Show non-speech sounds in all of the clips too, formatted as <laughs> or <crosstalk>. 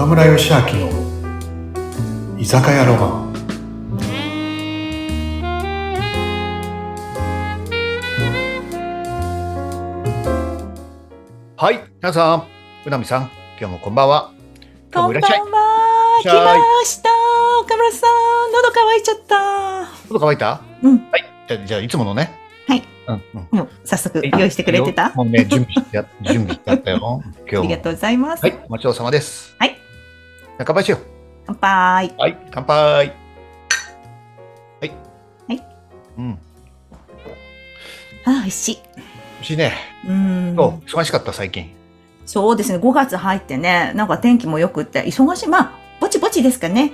岡村義明の居酒屋ロマンはい、皆さん、うなみさん、今日もこんばんは。こんばんいらっしゃい。は。来いらっしゃいました。岡村さん、喉乾いちゃった。喉乾いた？うん。はい。じゃあ、じゃあいつものね。はい。うん、うん。もう早速用意してくれてたもうね、準備してや、準備しったよ。あ <laughs> 今日も。りがとうございます。はい、お待ちどうさまです。はい。じゃあ乾杯しよ乾杯。う。はい、乾杯。はい。はい。うん。あ、美味しい。美味しいね。うん。そう、忙しかった、最近。そうですね。5月入ってね、なんか天気も良くって、忙しい。まあ、ぼちぼちですかね。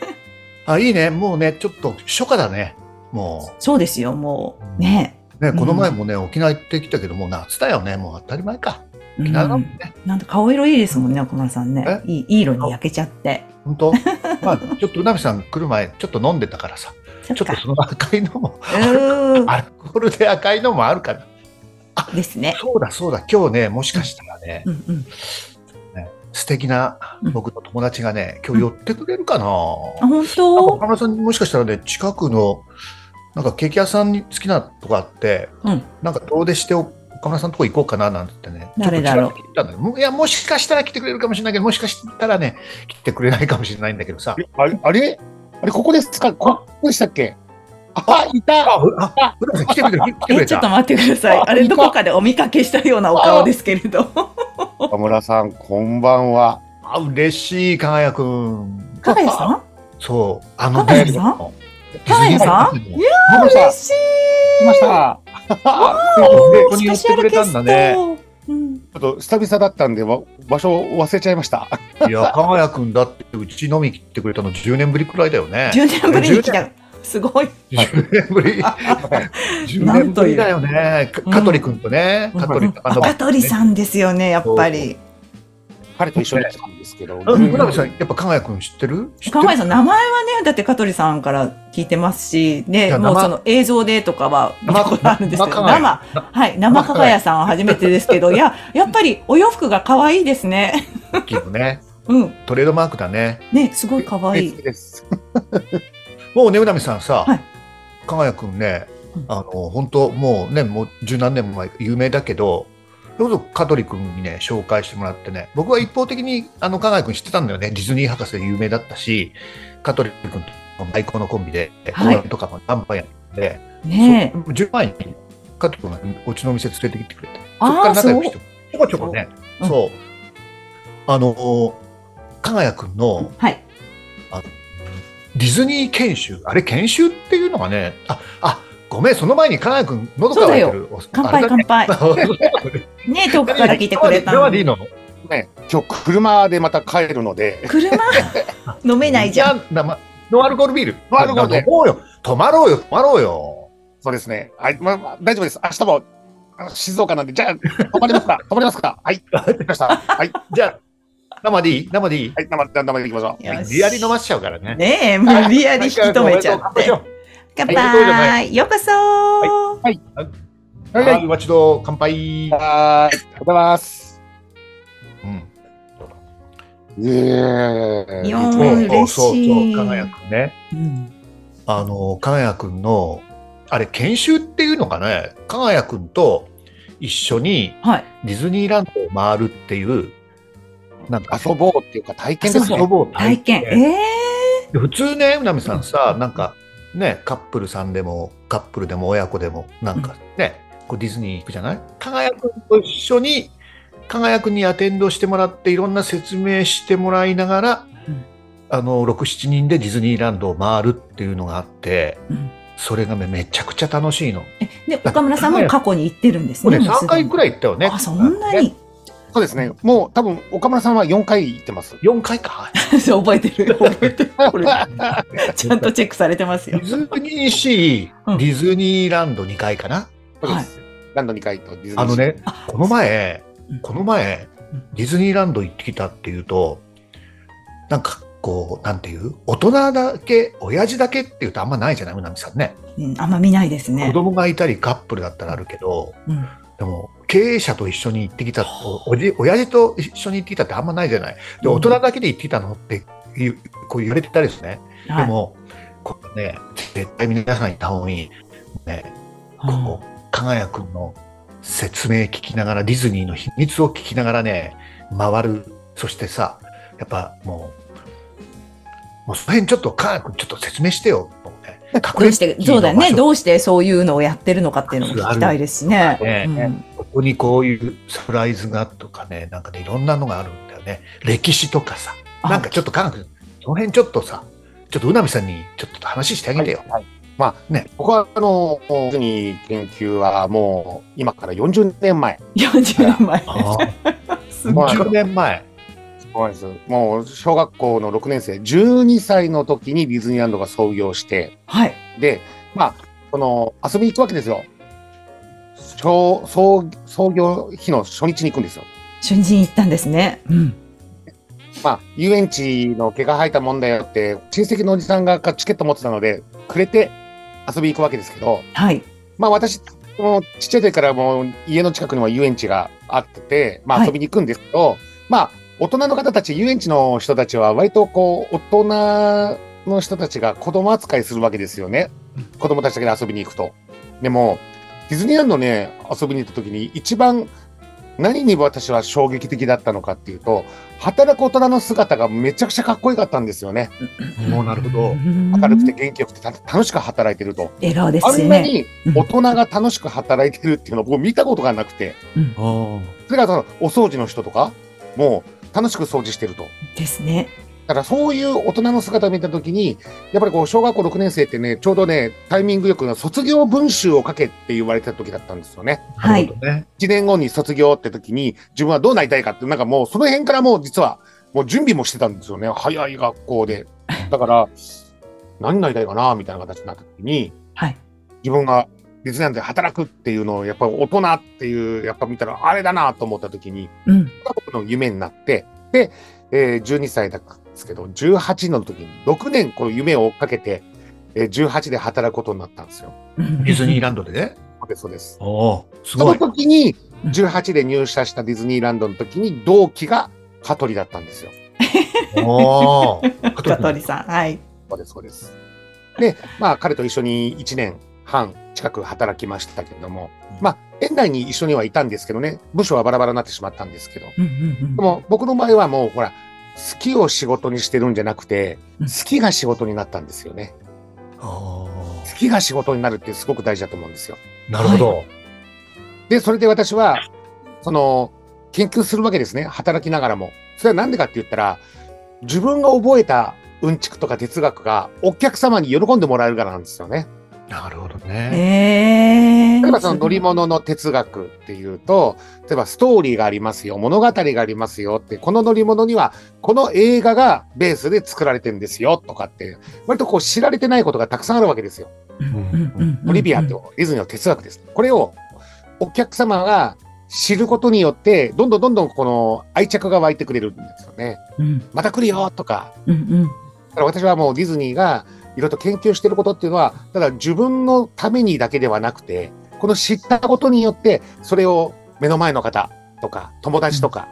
<laughs> あ、いいね。もうね、ちょっと初夏だね。もそうですよ、もう。ね。う。ね、うんこの前もね、沖縄行ってきたけど、もう夏だよね。もう当たり前か。うん。なんと顔色いいですもんね、岡村さんねえ？いいいい色に焼けちゃって。本当？まあ、ちょっとうなみさん来る前、ちょっと飲んでたからさ。ちょっと。その赤いのも。アルコールで赤いのもあるかな。ですね。そうだそうだ、今日ね、もしかしたらね、うんうん。素敵なうん僕の友達がね、今日寄ってくれるかな。あ、本当？岡村さんにもしかしたらね、近くの、なんかケーキ屋さんに好きなとこあって、うん。なんか遠出して岡村さんのとこ行こうかななんて言ってね、誰だろういや、もしかしたら来てくれるかもしれないけど、もしかしたらね、来てくれないかもしれないんだけどさ。あれあれ？あれ、ここですか？ここでしたっけ？あ、いたあ、ふあ、うなみさん来てくれた、来てくえ、れた。ちょっと待ってください。ああれ、どこかでお見かけしたようなお顔ですけれど。岡村さん、こんばんは。あ、嬉しい、かがやくん。かがやさん？そう、あのかがやさん？ディズニーかがやさんディズニー来ました。嬉し来ました。<laughs> ここい。に寄ってくれたんだね。ト。うん。ちょっと久々だったんで、わ場所を忘れちゃいました。いや、かがやくんだってうち飲み来てくれたの10年ぶりくらいだよね。10年ぶりに来た。すごい。10年ぶり。<laughs> 10年ぶりだよね。香取くんとね。香取あの香取さんですよね、やっぱり。彼と一緒に来たんですけど。うん村部さん、やっぱかがやくん知ってる？知ってる？かがやさん、名前はね、だって香取さんから聞いてますし、いね、もうその映像でとかは見たことあるんですけど、生生、はい、生かがやさんは初めてですけど、いや、やっぱりお洋服が可愛いですね。さっきのね。<laughs> うん。トレードマークだね。ね、すごい可愛い。です。もうね、うなみさんさはい、かがやくんねうん、あの、本当もうね、もう十何年も前、有名だけど、それこそ香取君にね、紹介してもらってね、僕は一方的に、あの、かがやくん知ってたんだよね。ディズニー博士で有名だったし、香取君と最高のコンビで、はい。とかも何杯やって、ねえ。そう10前に香取君がうちのお店連れてきてくれて、そこから仲良くして、ちょこちょこね、そう。そう、あの、かがやくんのはい。ディズニー研修、あれ研修っていうのがね、あ、あ、ごめん、その前にかがやくん、喉乾いてる。乾杯乾杯。<laughs> ね遠くから聞いてくれたのの？ね、今日車でまた帰るので、車？飲めないじゃん。ノンアルコールビール。ノンアルコールで。飲もうよ。泊まろうよ、泊まろうよ。そうですね。はい、まあまあ、大丈夫です。明日も静岡なんで、じゃあ、泊まりますか？<laughs> 泊まりますか？はい、わかりました。はい、じゃあ、生でいい？生でいい？はい、生生で行きましょう。よし。リアリ飲ましちゃうからね。ねえ、無理やり引き止めちゃって。乾杯。ようこそ。はい。は、はいい、お待ちどう、乾杯。はーい、ありがとうございます。うん。イエーイ。よーそうそう嬉そうかがやくんね。うんあの、かがやくんの、あれ、研修っていうのがね、かがやくんと一緒にはい。ディズニーランドを回るっていう、なんか遊ぼうっていうか体験ですね。遊ぼう体験。ええで普通ね、うなみさんさ、なんかね、カップルさんでも、カップルでも親子でも、なんかね、こうディズニー行くじゃない？かがやくんと一緒に、かがやくんにアテンドしてもらって、いろんな説明してもらいながら、うんあの、6、7人でディズニーランドを回るっていうのがあって、うんそれがね、めちゃくちゃ楽しいの。えで、岡村さんも過去に行ってるんですこれね。もうす3でに回くらい行ったよね。あ、そんなに？そうですね。もう多分岡村さんは4回行ってます。4回か。<laughs> 覚えてる。覚えてる。<laughs> ちゃんとチェックされてますよディ。ズニーシー、うんディズニーランド2回かな。そうです。ランド2回とディズニーあのね、この前うん、この前うん、ディズニーランド行ってきたっていうと、なんかこう、なんていう？大人だけ、親父だけっていうとあんまないじゃない？うなみさんね。うんあんま見ないですね。子。供がいたりカップルだったらあるけど、うん。でも、経営者と一緒に行ってきたと、おじ、親父と一緒に行ってきたってあんまないじゃない？で、うん。大人だけで行ってきたのっていう、こう言われてたですね。はい。でも、ここね、絶対皆さん行った方がいい。ね、こう、輝くんの説明聞きながら、ディズニーの秘密を聞きながらね、回る。そしてさ、やっぱもう、もうその辺ちょっと、輝くんちょっと説明してよ。もうねどうして、そうだよね。うどうしてそういうのをやってるのかっていうのも聞きたいですしね。ねうんここにこういうサプライズがとかね、なんかね、いろんなのがあるんだよね。歴史とかさ、あなんかちょっと科学、その辺ちょっとさ、ちょっとうなみさんにちょっと話してあげてよ。はいまあね僕はあのディズニー研究はもう今から40年前40年前。あ <laughs> すごい。10年前。そうですもう小学校の6年生12歳の時にディズニーランドが創業してはい。でまあその遊びに行くわけですよ創創創業日の初日に行くんですよ初日に行ったんですね。うん。まあ遊園地の毛が生えたもんだよって親戚のおじさんがチケット持ってたのでくれて遊びに行くわけですけどはい。まあ私、もうちっちゃい時からもう家の近くにも遊園地があってて、まはいあ遊びに行くんですけど、まあ大人の方たち、遊園地の人たちは割とこう、大人の人たちが子供扱いするわけですよね。子供たちだけで遊びに行くと。でも、ディズニーランドね、遊びに行った時に一番何に私は衝撃的だったのかっていうと、働く大人の姿がめちゃくちゃかっこよかったんですよね。もうなるほど。明るくて元気よくてた楽しく働いてると。笑顔であすね。んなに大人が楽しく働いてるっていうのを僕見たことがなくて、それからそのお掃除の人とかもう楽しく掃除してると。ですね。だからそういう大人の姿を見たときに、やっぱりこう小学校6年生ってね、ちょうどね、タイミングよく卒業文集を書けって言われた時だったんですよね。はないる。ほどね。1年後に卒業って時に自分はどうなりたいかって、なんかもうその辺からもう実はもう準備もしてたんですよね。早い学校で。だから、何になりたいかなみたいな形になった時に、はい。自分がディズニーランドで働くっていうのをやっぱり大人っていう、やっぱ見たらあれだなと思った時に、うん。僕の夢になって、で、えー12歳だったんですけど、18の時に6年この夢を追っかけて、えー18で働くことになったんですよ。ディズニーランドでね？そうです、そうです。おお、すそのごい。時に、うん18で入社したディズニーランドの時に同期が香取だったんですよ。おお。<laughs> 香取さん。はい。そうです、そうです。で、まあ、彼と一緒に1年半近く働きましたけれども、まあ、園内に一緒にはいたんですけどね、部署はバラバラになってしまったんですけど、でも僕の場合はもう、ほら、好きを仕事にしてるんじゃなくて、うん好きが仕事になったんですよね。お好きが仕事になるってすごく大事だと思うんですよ。ーなるほど。で、それで私は、その、研究するわけですね。働きながらも。それはなんでかって言ったら、自分が覚えたうんちくとか哲学がお客様に喜んでもらえるからなんですよね。なるほどうん。ね。ええ。例えばその乗り物の哲学っていうと、例えばストーリーがありますよ、物語がありますよって、この乗り物にはこの映画がベースで作られてるんですよとかって、割とこう知られてないことがたくさんあるわけですよ。うんうんうんトリビアってディズニーの哲学です。これをお客様が知ることによって、どんどんどんどんこの愛着が湧いてくれるんですよね。うんまた来るよとか。うんうん。だから私はもうディズニーがいろいろと研究してることっていうのは、ただ自分のためにだけではなくて、この知ったことによって、それを目の前の方とか、友達とか、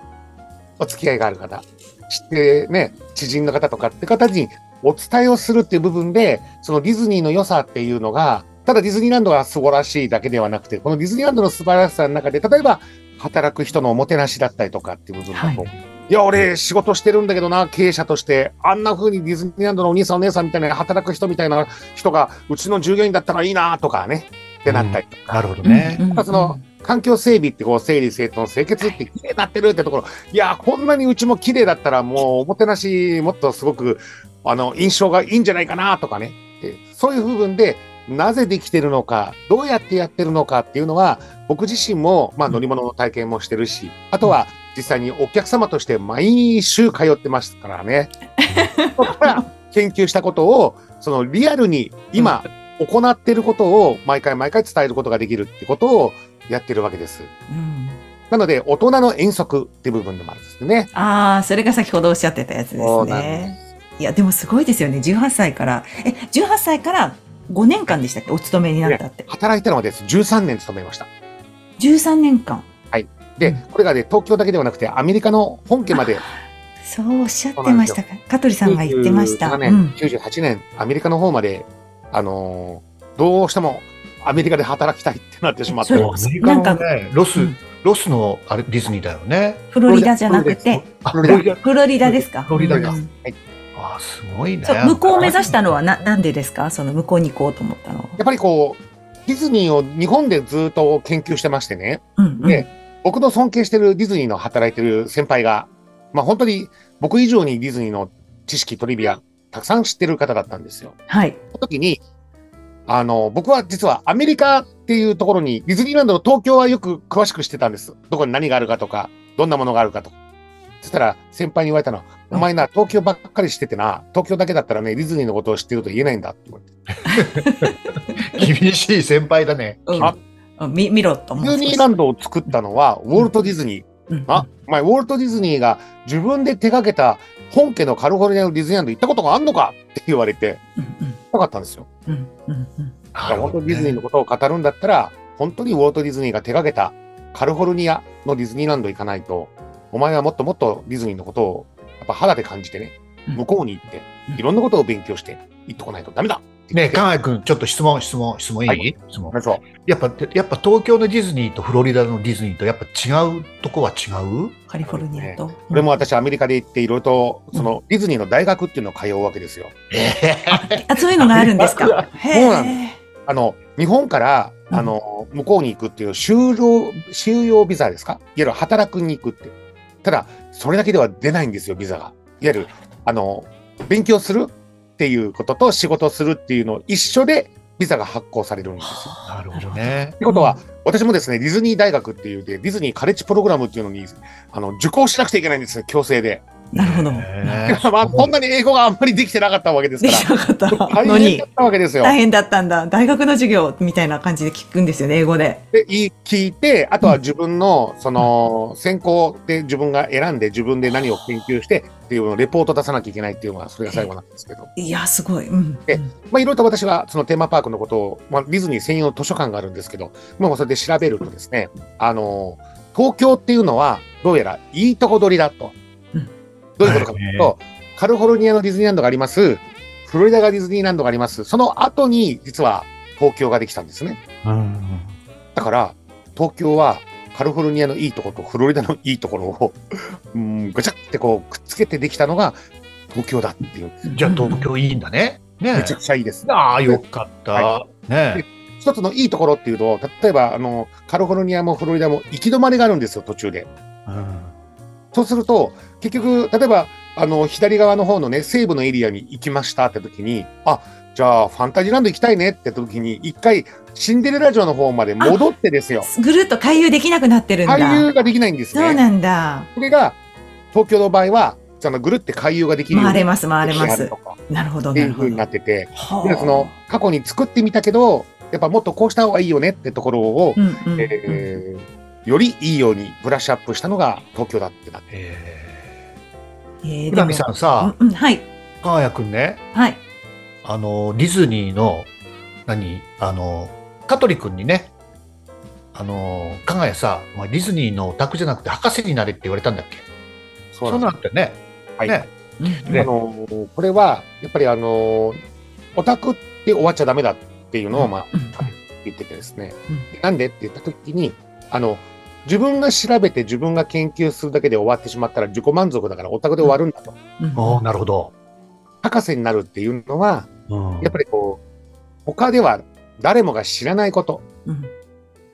お付き合いがある方、知ってね、知人の方とかって方にお伝えをするっていう部分で、そのディズニーの良さっていうのが、ただディズニーランドが素晴らしいだけではなくて、このディズニーランドの素晴らしさの中で、例えば働く人のおもてなしだったりとかっていう部分だと、はい。いや、俺、仕事してるんだけどな、経営者として、あんな風にディズニーランドのお兄さんお姉さんみたいな働く人みたいな人が、うちの従業員だったらいいな、とかね、ってなったりとか。なるほどね。うんうんまあその環境整備ってこう整理整頓清潔って綺麗になってるってところいやこんなにうちも綺麗だったらもうおもてなしもっとすごくあの印象がいいんじゃないかなとかねでそういう部分でなぜできてるのかどうやってやってるのかっていうのは僕自身も、まあ、乗り物の体験もしてるしあとは実際にお客様として毎週通ってましたからね。<laughs> そこから研究したことをそのリアルに今行っていることを毎回毎回伝えることができるってことをやってるわけです。うんなので、大人の遠足っていう部分でもあるんですね。ああ、それが先ほどおっしゃってたやつですね。いや、でもすごいですよね。18歳から。え、18歳から5年間でしたっけ？お勤めになったって。働いたのはです、13年勤めました。13年間。で、うんこれがね、東京だけではなくて、アメリカの本家まで、そうおっしゃってましたか。香取さんが言ってました。97う年、ん。98年、アメリカの方まで、あのーどうしてもアメリカで働きたいってなってしまってそ、れアメリカのなんね、ロス、うんロスのあれディズニーだよね。フロリダじゃなくて、あ、フロリダですか？フロリダですうんあ、すごいね。向こうを目指したのはな、なんでですか？その向こうに行こうと思ったのは。やっぱりこう、ディズニーを日本でずっと研究してましてね、うんうん。で僕の尊敬してるディズニーの働いてる先輩が、まあ本当に僕以上にディズニーの知識、トリビア、たくさん知ってる方だったんですよ。はい。その時に、あの、僕は実はアメリカっていうところに、ディズニーランドの東京はよく詳しく知ってたんです。どこに何があるかとか、どんなものがあるかとか。そしたら先輩に言われたのは、お前な、東京ばっかり知っててな、東京だけだったらね、ディズニーのことを知ってると言えないんだって言われて。厳しい先輩だね。うんあうん見、見ろと思う。ディズニーランドを作ったのは、ウォルト・ディズニー。うんあ、お前、ウォルト・ディズニーが自分で手掛けた本家のカリフォルニアのディズニーランド行ったことがあんのかって言われて、よかったんですよ。うんうんうんだから本当にディズニーのことを語るんだったら、本当にウォート・ディズニーが手掛けたカリフォルニアのディズニーランド行かないと、お前はもっともっとディズニーのことをやっぱ肌で感じてね、向こうに行って、いろんなことを勉強して行ってこないとダメだねえ。かがやくん、ちょっと質問、質問、質問いい、はい質問。そうやっぱ、やっぱ東京のディズニーとフロリダのディズニーとやっぱ違う？とこは違う？カリフォルニアと。これも私アメリカで行っていろいろと、そのディズニーの大学っていうのを通うわけですよ。ええあ、そういうのがあるんですか？へ <laughs> そうなんえ。あの、日本から、うんあの、向こうに行くっていう就労、収容ビザですか？いわゆる働くに行くって。ただ、それだけでは出ないんですよ、ビザが。いわゆる、あの、勉強するっていうことと仕事をするっていうのを一緒で、ビザが発行されるんですよ。なるほどねっ。てことは、私もですね、ディズニー大学っていうで、ディズニーカレッジプログラムっていうのに、あの、受講しなくちゃいけないんですよ、強制で。なるほど。え <laughs> えまあ、こんなに英語があんまりできてなかったわけですでかきなかったのに変だっ、たわけですよ。大変だったんだ。大学の授業みたいな感じで聞くんですよね、英語で。で、い聞いて、あとは自分の、その、専攻で自分が選んで、自分で何を研究してっていうのをレポート出さなきゃいけないっていうのが、それが最後なんですけど。いや、すごい。うん。えうんまあ、いろいろと私は、そのテーマパークのことを、まあ、ディズニー専用図書館があるんですけど、まあ、それで調べるとですね、あの、東京っていうのは、どうやらいいとこ取りだと。うんどういうことかというと、カリフォルニアのディズニーランドがあります。フロリダがディズニーランドがあります。その後に、実は東京ができたんですね。うんだから、東京はカリフォルニアのいいところとフロリダのいいところを、<laughs> うん、ぐちゃってこうくっつけてできたのが東京だっていう。じゃあ東京いいんだね。ねめちゃくちゃいいです。ああ、よかった。はね一つのいいところっていうと、例えば、あの、カリフォルニアもフロリダも行き止まりがあるんですよ、途中で。うんそうすると、結局、例えば、あの、左側の方のね、西部のエリアに行きましたって時に、あ、じゃあ、ファンタジーランド行きたいねって時に、一回、シンデレラ城の方まで戻ってですよ。ぐるっと回遊できなくなってるんだ。回遊ができないんですね。そうなんだ。これが、東京の場合は、そのぐるって回遊ができる回れます、回れますなるほど、ってないるほどう風にな。ってて、はでその過去に作ってみたけど、やっぱもっとこうした方がいいよねってところを、うんうんうんえーよりいいようにブラッシュアップしたのが東京だってなって。ええーでもえ浦見さんさ、うんうんはい、かがやくんね、はい。あの、ディズニーの、何あの、香取くんにね、あの、かがやさ、お前ディズニーのオタクじゃなくて博士になれって言われたんだっけ？そそうなんだよね。はいね。あのーこれは、やっぱりあのーオタクって終わっちゃダメだっていうのを、まあ、うん言っててですね。うんなんでって言ったときに、あの、自分が調べて自分が研究するだけで終わってしまったら自己満足だからオタクで終わるんだと。うんおーなるほど。博士になるっていうのは、うんやっぱりこう、他では誰もが知らないこと、うん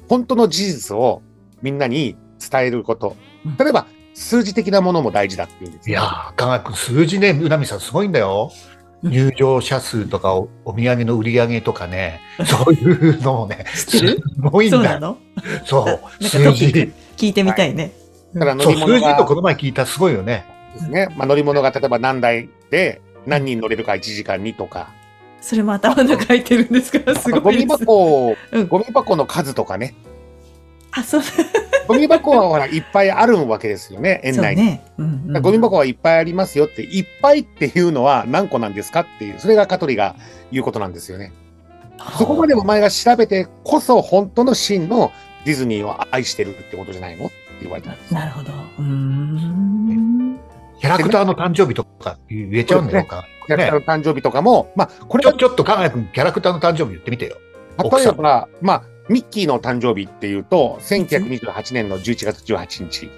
本当の事実をみんなに伝えることうん。例えば、数字的なものも大事だっていうんですよいやー、かがやくん、数字ね、浦見さんすごいんだよ。うん入場者数とかおお土産の売り上げとかね、そういうのもね、すごいんだよ。そう <laughs> 数字。聞いてみたいね。だから乗り物が数字とこの前聞いたらすごいよね。ですね。まあ、乗り物が例えば何台で何人乗れるか1時間にとか、それも頭の中入ってるんですから、すゴミごいです。箱、うんゴミ箱の数とかね。あ、そう、ゴミ箱はほらいっぱいあるわけですよね、<laughs> 園内に。ね。うんうんゴミ箱はいっぱいありますよって、いっぱいっていうのは何個なんですかっていう、それが香取が言うことなんですよね。そこまでお前が調べてこそ本当の真のディズニーを愛してるってことじゃないの？言われたんです。なるほど。うーん。キャラクターの誕生日とか言えちゃうんだよか。キャラクターの誕生日とかも、まあ、これがちょ、ちょっと、かがやくん、キャラクターの誕生日言ってみてよ。例えば、まあ、ミッキーの誕生日っていうと、1928年の11月18日。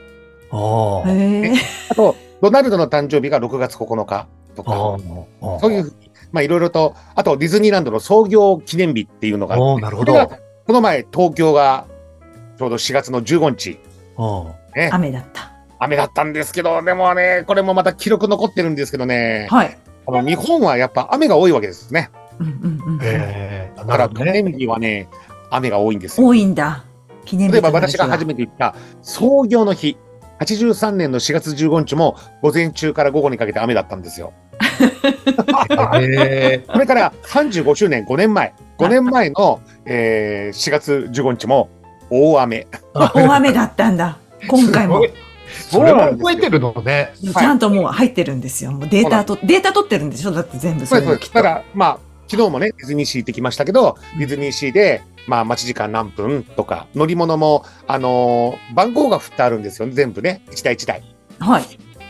あへえ。あと、ドナルドの誕生日が6月9日とか、あ。そういうふうに、まあいろいろと、あとディズニーランドの創業記念日っていうのがあってなるほどそれがこの前、東京がちょうど4月の15日、うん。ね、雨だった。雨だったんですけど、でもね、これもまた記録残ってるんですけどね、はい。あの日本はやっぱ雨が多いわけですね。うんうんうん。ええだから記念日はね、雨が多いんですよ。多いんだ。記念日例えば私がめ初めて言った創業の日、83年の4月15日も午前中から午後にかけて雨だったんですよ。えそれから35周年5年前、5年前の、えー4月15日も大雨。大雨だったんだ。<laughs> 今回も。それも覚えてるのね。ちゃんともう入ってるんですよ。もうデータと、データ取ってるんでしょ？だって全部そそうです。ただ、まあ、昨日もね、ディズニーシー行ってきましたけど、ディズニーシーで、まあ、待ち時間何分とか、乗り物も、あのー番号が振ってあるんですよね、全部ね、一台一台。はい。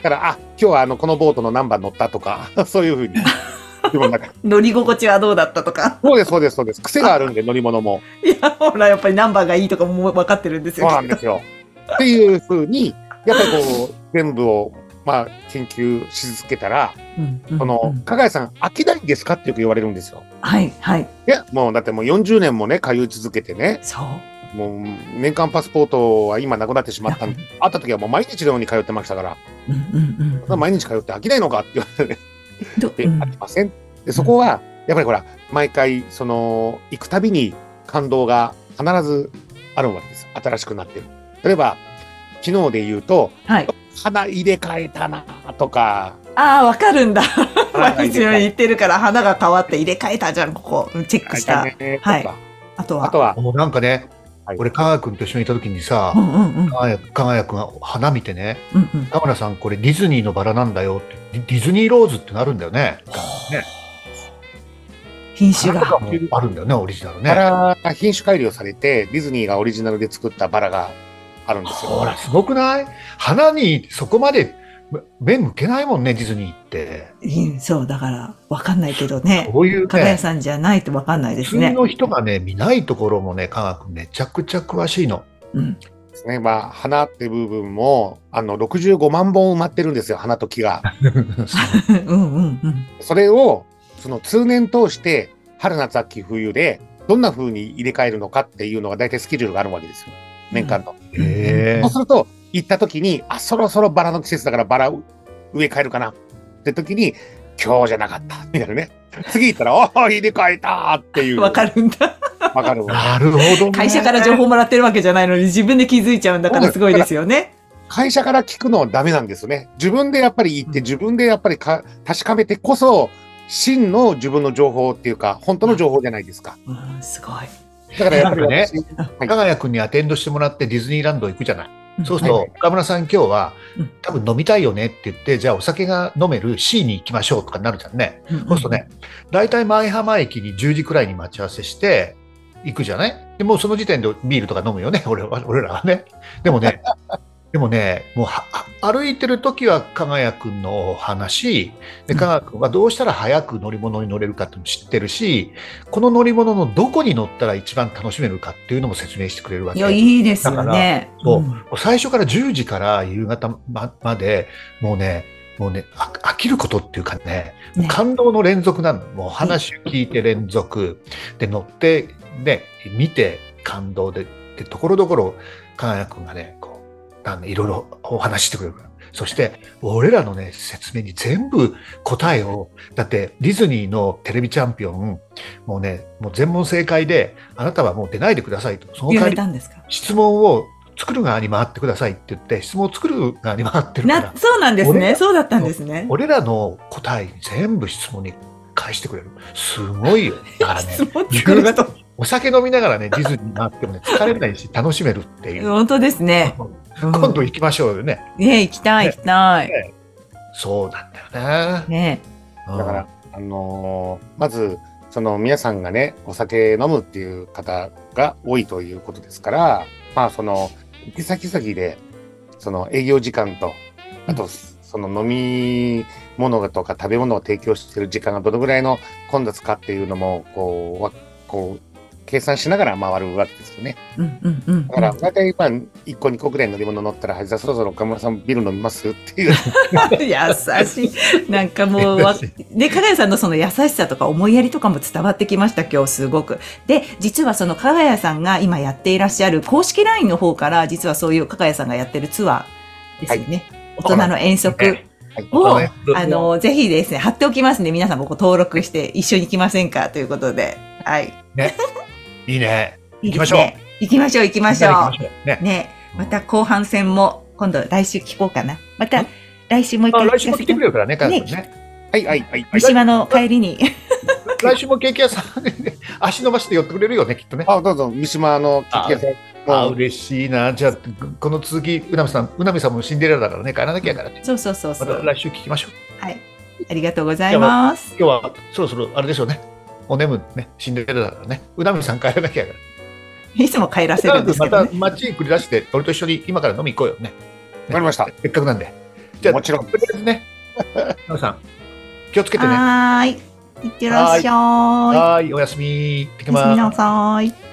だから、あ、今日はあの、このボートの何番乗ったとか、<laughs> そういうふうに。でもなんか乗り心地はどうだったとか。そうです、そうです、そうです。癖があるんで、乗り物も。<laughs> いや、ほら、やっぱりナンバーがいいとかも分かってるんですそうよ。なんですよ。っていうふうに、やっぱりこう、全部を、まあ、研究し続けたら、このうん、加賀谷さん、飽きないんですか？ってよく言われるんですよ。はい、はい。いや、もう、だってもう40年もね、通い続けてね、そう。もう、年間パスポートは今なくなってしまったんで、会った時はもう毎日のように通ってましたから、うんうんうん。毎日通って飽きないのかって言われて、で、どうん飽きません。で、そこは、やっぱりほら、毎回、その、行くたびに感動が必ずあるわけです。新しくなってる。例えば、昨日で言うと、はい。花入れ替えたなとか、ああ、わかるんだ。毎日言ってるから花が変わって入れ替えたじゃん、ここ。うんチェックした。はいかあとは？あとは、もうなんかね、はい俺、かがやくんと一緒にいた時にさう、んうんうん。かが花見てね、うんうん。田村さん、これディズニーのバラなんだよって、ディディズニーローズってなるんだよね。ね品種が。あるんだよね、オリジナルバね。ラが品種改良されて、ディズニーがオリジナルで作ったバラがあるんですよ。ほら、すごくない？花にそこまで目向けないもんね、ディズニーって。うんそう、だから、わかんないけどね。こういうね、かがやさんじゃないとわかんないで普通すね。の人がね、見ないところもね、科学めちゃくちゃ詳しいの。うん。ですね。まあ、花って部分も、あの、65万本埋まってるんですよ、花と木が。<laughs> <laughs> うんうんうん。それを、その通年通して、春夏秋冬で、どんな風に入れ替えるのかっていうのが大体スケジュールがあるわけですよ。年間の。へそうすると、行った時に、あ、そろそろバラの季節だからバラ植え替えるかなって時に、今日じゃなかった。みたいなね。次行ったら、おー入れ替えたっていう。わかるんだ。わかる。なるほど、ね。会社から情報もらってるわけじゃないのに自分で気づいちゃうんだからすごいですよね。会社から聞くのはダメなんですよね。自分でやっぱり行って、自分でやっぱりか確かめてこそ、真の自分の情報っていうか、本当の情報じゃないですか。うん、すごい。だからやっぱりなん私、はいかがやくんにアテンドしてもらってディズニーランド行くじゃない。そうするはいと、岡村さん今日はうん、多分飲みたいよねって言って、じゃあお酒が飲める C に行きましょうとかになるじゃんね。うん、そうするとね、大体舞浜駅に10時くらいに待ち合わせして、行くじゃない？でもうその時点でビールとか飲むよね、俺は俺らはね。でもね、でもね、もう歩いてる時は加賀谷君のお話、で、加賀君はどうしたら早く乗り物に乗れるかって知ってるし、この乗り物のどこに乗ったら一番楽しめるかっていうのも説明してくれるわけ。いや、いいですよね。そうもう最初から10時から夕方ままで、もうね、もうね、あ飽きることっていうかね、ね感動の連続なの。もう話を聞いて連続、で乗って、ね、見て感動で、で、ところどころ、かがやくんがね、こう、あのいろいろお話ししてくれるから。そして、俺らのね、説明に全部答えを、だってディズニーのテレビチャンピオン、もうね、もう全問正解で、あなたはもう出ないでくださいと。その代わり質問を作る側に回ってくださいって言って、質問を作る側に回ってるからな、、そうなんですね。そうだったんですね。俺らの答えに全部質問に返してくれる。すごいよ。だからね。<laughs> お酒飲みながらね、ディズニー回ってもね、疲れないし、楽しめるっていう。本当ですね。うん今度行きましょうよね。ね行きたい、行きたい。そうなんだよね。ねうんだから、あのーまず、その皆さんがね、お酒飲むっていう方が多いということですから、まあその、行き先々で、その営業時間と、あと、その飲み物とか食べ物を提供している時間がどのぐらいの混雑かっていうのも、こう、わこう、計算しながら回るわけですよね。うんうんうん。だから、大体、まあ、1個2個ぐらい乗り物乗ったら、はい、じゃあそろそろ岡村さんビール飲みます？っていう。<laughs> 優しい。なんかもうわ、で、かがやさんのその優しさとか思いやりとかも伝わってきました、今日すごく。で、実はそのかがやさんが今やっていらっしゃる公式 LINE の方から、実はそういうかがやさんがやってるツアーですよね。大人の遠足はいを、はいあの、ぜひですね、貼っておきますんで、皆さんここ登録して一緒に行きませんか？ということで。はい。いいね。いいね行きましょう。行きましょう、行きましょう。ね。ね、また後半戦も、今度来週聞こうかな。またん来週もう一あ回来週も来てくれるからね、ね。はい、はい、はい。三島の帰りに。<laughs> 来週もケーキ屋さんで足伸ばして寄ってくれるよね、きっとね。あ、どうぞ、三島のケーキ屋さん。あ、嬉しいな。じゃあ、この続き、うなみさん、うなみさんもシンデレラだからね、帰らなきゃやからね。そうそうそうそう。また来週聞きましょう。はい。ありがとうございます。今日はそろそろあれでしょうね。お眠ね、シンデレラだからね。うなみさん帰らなきゃやから。いつも帰らせるんですまけどね。た街に繰り出して、俺と一緒に今から飲み行こうよね。わかりました。せっかくなんで。じゃあ、もちろん。とりあえずね、うなみさん、気をつけてね。はーい。いってらっしゃい。はーい、おやすみ。行ってきますおやすみなさい。